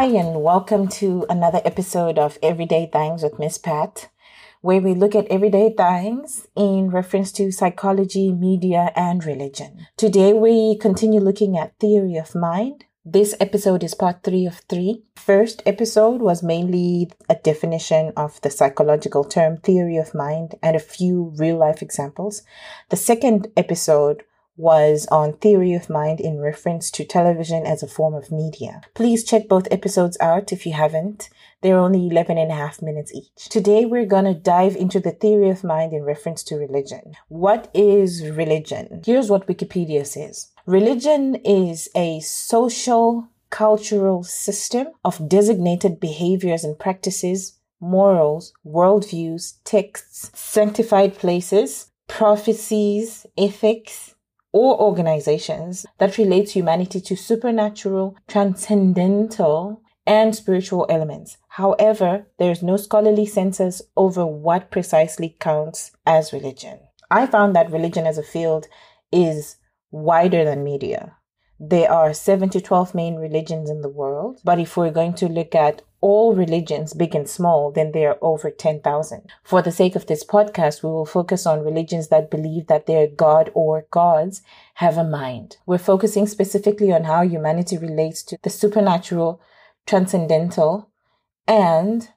Hi, and welcome to another episode of Everyday Things with Miss Pat, where we look at everyday things in reference to psychology, media, and religion. Today, we continue looking at theory of mind. This episode is part three of three. First episode was mainly a definition of the psychological term theory of mind and a few real life examples. The second episode was on theory of mind in reference to television as a form of media. Please check both episodes out if you haven't. They're only 11 and a half minutes each. Today we're to dive into the theory of mind in reference to religion. What is religion? Here's what Wikipedia says. Religion is a social cultural system of designated behaviors and practices, morals, worldviews, texts, sanctified places, prophecies, ethics, or organizations that relate humanity to supernatural, transcendental, and spiritual elements. However, there is no scholarly census over what precisely counts as religion. I found that religion as a field is wider than media. There are 7 to 12 main religions in the world, but if we're going to look at all religions, big and small, then there are over 10,000. For the sake of this podcast, we will focus on religions that believe that their God or gods have a mind. We're focusing specifically on how humanity relates to the supernatural, transcendental, and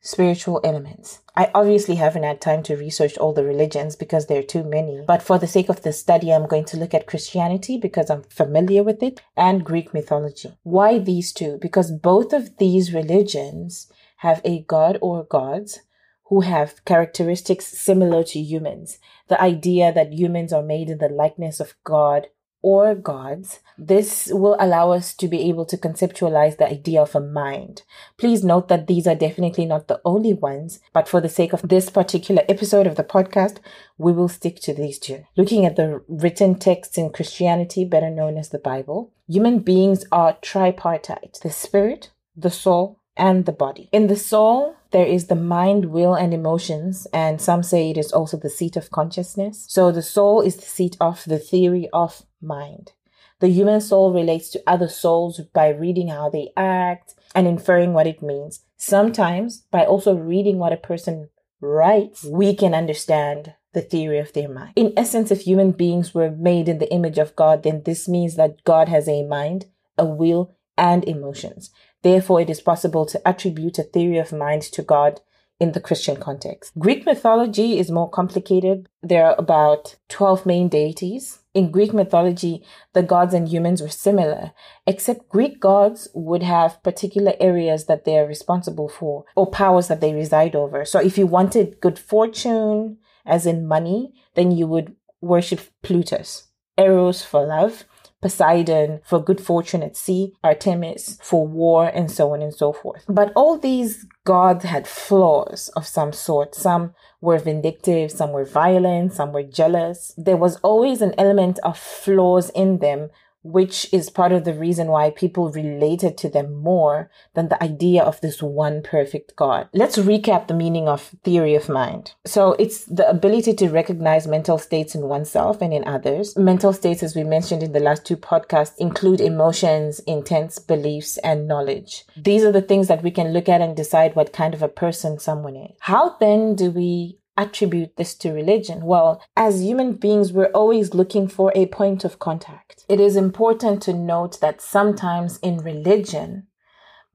spiritual elements. I obviously haven't had time to research all the religions because there are too many, but for the sake of the study, I'm going to look at Christianity because I'm familiar with it and Greek mythology. Why these two? Because both of these religions have a god or gods who have characteristics similar to humans. The idea that humans are made in the likeness of God or gods, this will allow us to be able to conceptualize the idea of a mind. Please note that these are definitely not the only ones, but for the sake of this particular episode of the podcast, we will stick to these two. Looking at the written texts in Christianity, better known as the Bible, human beings are tripartite the spirit, the soul, and the body. In the soul, there is the mind, will, and emotions, and some say it is also the seat of consciousness. So the soul is the seat of the theory of mind. The human soul relates to other souls by reading how they act and inferring what it means. Sometimes, by also reading what a person writes, we can understand the theory of their mind. In essence, if human beings were made in the image of God, then this means that God has a mind, a will, and emotions. Therefore, it is possible to attribute a theory of mind to God in the Christian context. Greek mythology is more complicated. There are about 12 main deities. In Greek mythology, the gods and humans were similar, except Greek gods would have particular areas that they are responsible for or powers that they reside over. So if you wanted good fortune, as in money, then you would worship Plutus. Eros for love, Poseidon for good fortune at sea, Artemis for war, and so on and so forth. But all these gods had flaws of some sort. Some were vindictive, some were violent, some were jealous. There was always an element of flaws in them which is part of the reason why people related to them more than the idea of this one perfect God. Let's recap the meaning of theory of mind. So it's the ability to recognize mental states in oneself and in others. Mental states, as we mentioned in the last two podcasts, include emotions, intents, beliefs, and knowledge. These are the things that we can look at and decide what kind of a person someone is. How then do we attribute this to religion? Well, as human beings, we're always looking for a point of contact. It is important to note that sometimes in religion,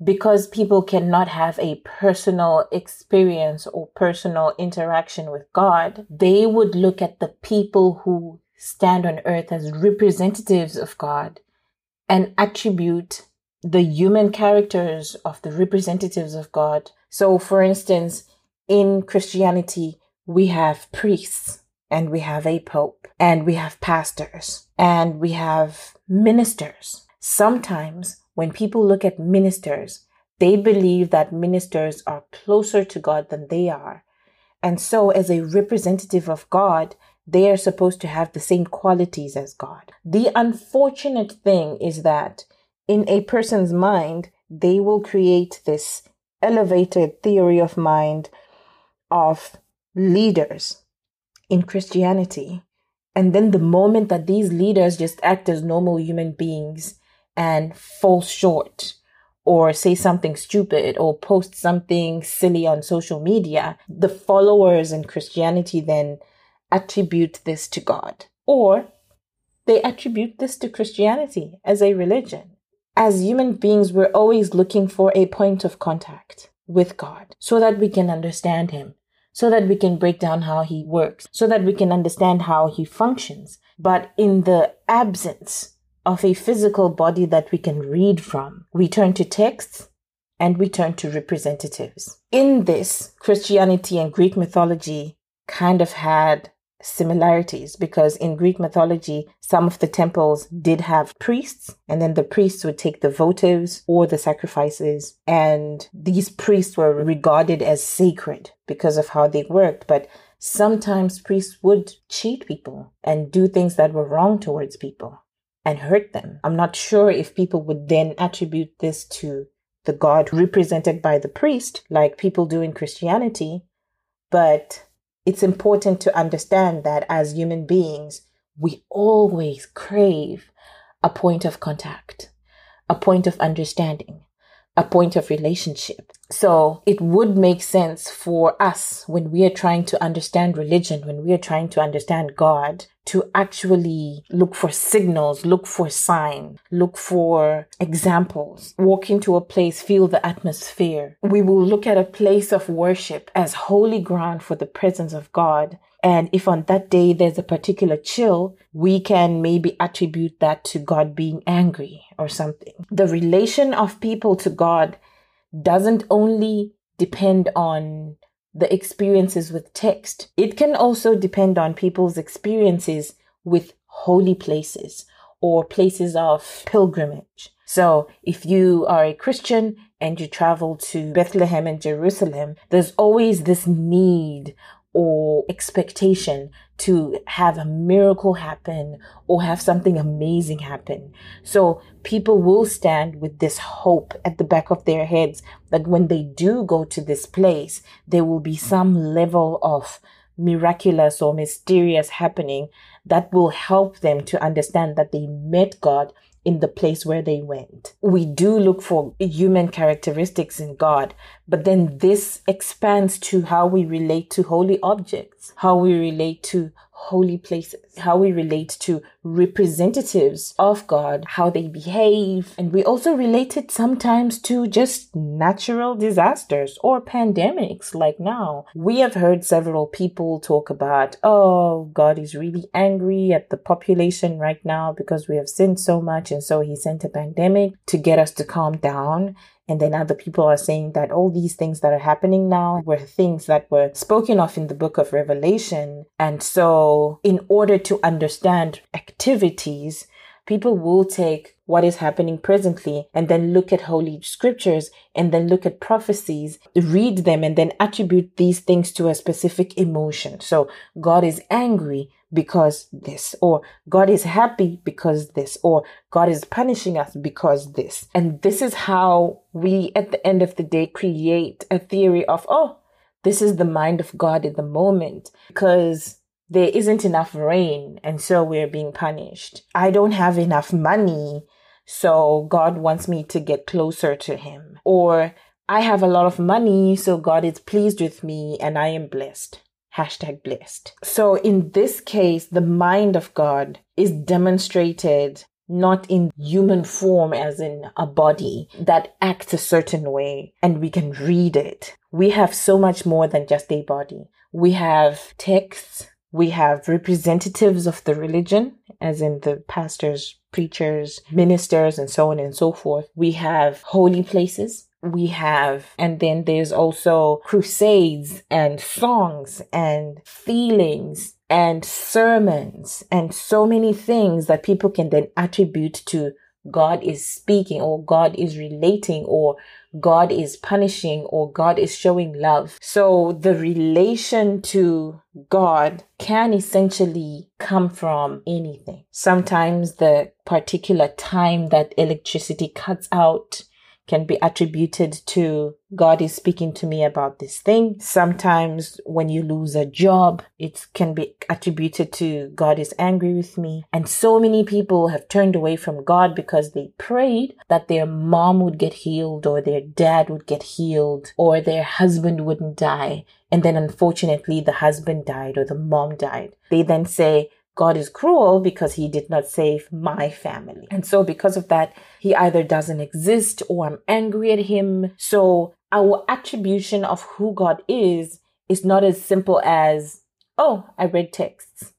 because people cannot have a personal experience or personal interaction with God, they would look at the people who stand on earth as representatives of God and attribute the human characters of the representatives of God. So, for instance, in Christianity, we have priests and we have a pope and we have pastors and we have ministers. Sometimes when people look at ministers, they believe that ministers are closer to God than they are. And so as a representative of God, they are supposed to have the same qualities as God. The unfortunate thing is that in a person's mind, they will create this elevated theory of mind of leaders in Christianity. And then the moment that these leaders just act as normal human beings and fall short or say something stupid or post something silly on social media, the followers in Christianity then attribute this to God. Or they attribute this to Christianity as a religion. As human beings, we're always looking for a point of contact with God so that we can understand Him, so that we can break down how He works, so that we can understand how He functions. But in the absence of a physical body that we can read from, we turn to texts and we turn to representatives. In this, Christianity and Greek mythology kind of had similarities because in Greek mythology, some of the temples did have priests, and then the priests would take the votives or the sacrifices, and these priests were regarded as sacred because of how they worked. But sometimes priests would cheat people and do things that were wrong towards people and hurt them. I'm not sure if people would then attribute this to the God represented by the priest, like people do in Christianity, but it's important to understand that as human beings, we always crave a point of contact, a point of understanding, a point of relationship. So it would make sense for us when we are trying to understand religion, when we are trying to understand God, to actually look for signals, look for signs, look for examples. Walk into a place, feel the atmosphere. We will look at a place of worship as holy ground for the presence of God. And if on that day there's a particular chill, we can maybe attribute that to God being angry or something. The relation of people to God doesn't only depend on the experiences with text. It can also depend on people's experiences with holy places or places of pilgrimage. So if you are a Christian and you travel to Bethlehem and Jerusalem, there's always this need or expectation to have a miracle happen or have something amazing happen. So people will stand with this hope at the back of their heads that when they do go to this place, there will be some level of miraculous or mysterious happening that will help them to understand that they met God in the place where they went. We do look for human characteristics in God, but then this expands to how we relate to holy objects, how we relate to holy places, how we relate to representatives of God, how they behave. And we also relate it sometimes to just natural disasters or pandemics like now. We have heard several people talk about, oh, God is really angry at the population right now because we have sinned so much. And so he sent a pandemic to get us to calm down. And then other people are saying that all these things that are happening now were things that were spoken of in the book of Revelation. And so, in order to understand activities, people will take what is happening presently and then look at holy scriptures and then look at prophecies, read them and then attribute these things to a specific emotion. So God is angry because this, or God is happy because this, or God is punishing us because this. And this is how we, at the end of the day, create a theory of, oh, this is the mind of God in the moment because there isn't enough rain and so we're being punished. I don't have enough money, so God wants me to get closer to Him. Or I have a lot of money, so God is pleased with me and I am blessed hashtag blessed. So in this case, the mind of God is demonstrated not in human form as in a body that acts a certain way and we can read it. We have so much more than just a body. We have texts. We have representatives of the religion, as in the pastors, preachers, ministers, and so on and so forth. We have holy places we have. And then there's also crusades and songs and feelings and sermons and so many things that people can then attribute to God is speaking or God is relating or God is punishing or God is showing love. So the relation to God can essentially come from anything. Sometimes the particular time that electricity cuts out can be attributed to God is speaking to me about this thing. Sometimes when you lose a job, it can be attributed to God is angry with me. And so many people have turned away from God because they prayed that their mom would get healed or their dad would get healed or their husband wouldn't die. And then unfortunately the husband died or the mom died. They then say, God is cruel because he did not save my family. And so because of that, he either doesn't exist or I'm angry at him. So our attribution of who God is is not as simple as, oh, I read texts.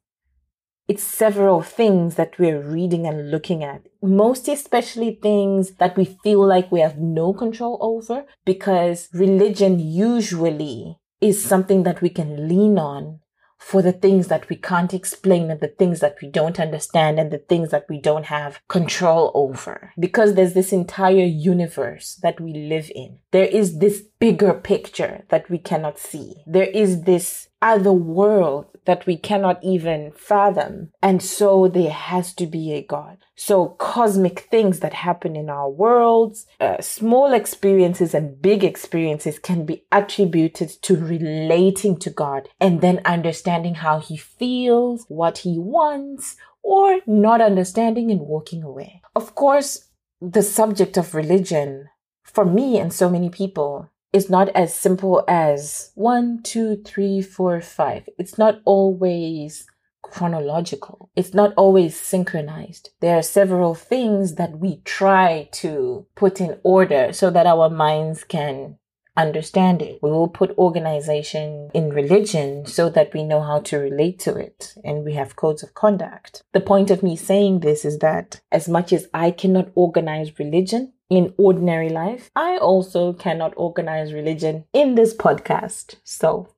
It's several things that we're reading and looking at. Most especially things that we feel like we have no control over because religion usually is something that we can lean on for the things that we can't explain and the things that we don't understand and the things that we don't have control over. Because there's this entire universe that we live in. There is this bigger picture that we cannot see. There is this other world that we cannot even fathom. And so there has to be a God. So cosmic things that happen in our worlds, uh, small experiences and big experiences can be attributed to relating to God and then understanding how he feels, what he wants, or not understanding and walking away. Of course, the subject of religion for me and so many people is not as simple as one, two, three, four, five. It's not always chronological. It's not always synchronized. There are several things that we try to put in order so that our minds can understand it. We will put organization in religion so that we know how to relate to it and we have codes of conduct. The point of me saying this is that as much as I cannot organize religion, in ordinary life, I also cannot organize religion in this podcast. So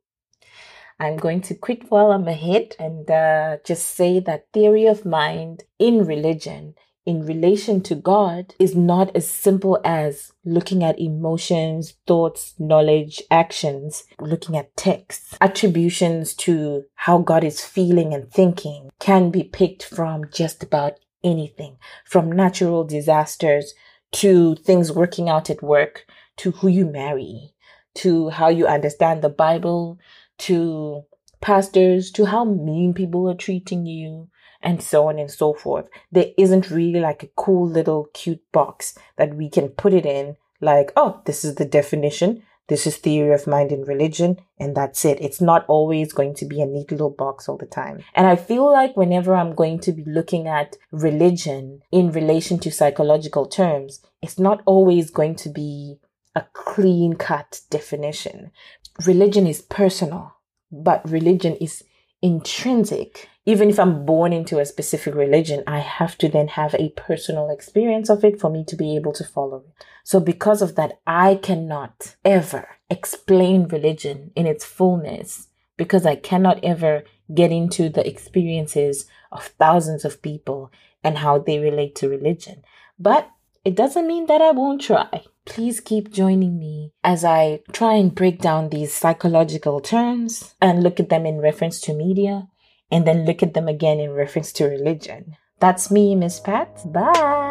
I'm going to quit while I'm ahead and uh, just say that theory of mind in religion in relation to God is not as simple as looking at emotions, thoughts, knowledge, actions, looking at texts. Attributions to how God is feeling and thinking can be picked from just about anything, from natural disasters to things working out at work, to who you marry, to how you understand the Bible, to pastors, to how mean people are treating you, and so on and so forth. There isn't really like a cool little cute box that we can put it in, like, oh, this is the definition. This is theory of mind in religion, and that's it. It's not always going to be a neat little box all the time. And I feel like whenever I'm going to be looking at religion in relation to psychological terms, it's not always going to be a clean cut definition. Religion is personal, but religion is intrinsic. Even if I'm born into a specific religion, I have to then have a personal experience of it for me to be able to follow it. So because of that, I cannot ever explain religion in its fullness because I cannot ever get into the experiences of thousands of people and how they relate to religion. But it doesn't mean that I won't try. Please keep joining me as I try and break down these psychological terms and look at them in reference to media and then look at them again in reference to religion. That's me, Miss Pat. Bye.